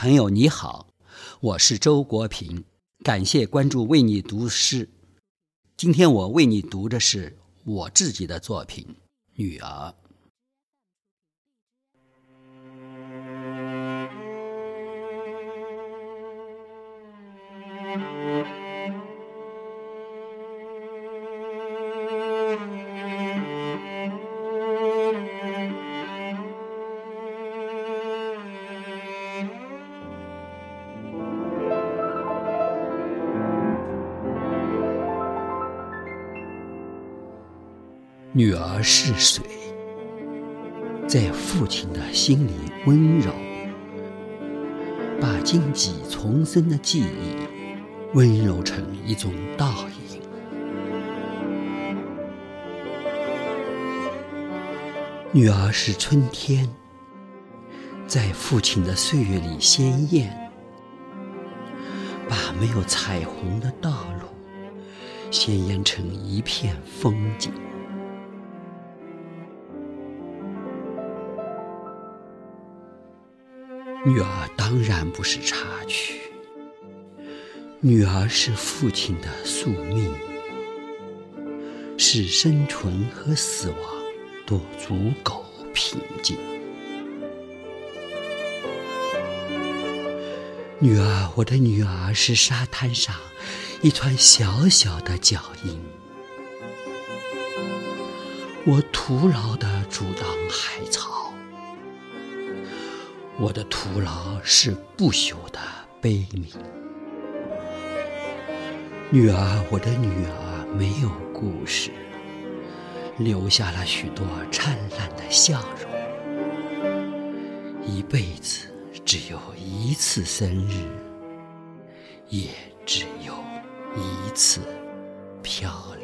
朋友你好，我是周国平，感谢关注为你读诗。今天我为你读的是我自己的作品《女儿》。女儿是水，在父亲的心里温柔，把荆棘丛生的记忆温柔成一种倒影。女儿是春天，在父亲的岁月里鲜艳，把没有彩虹的道路鲜艳成一片风景。女儿当然不是插曲，女儿是父亲的宿命，使生存和死亡都足够平静。女儿，我的女儿是沙滩上一团小小的脚印，我徒劳地阻挡我的徒劳是不朽的悲悯，女儿，我的女儿没有故事，留下了许多灿烂的笑容。一辈子只有一次生日，也只有一次飘。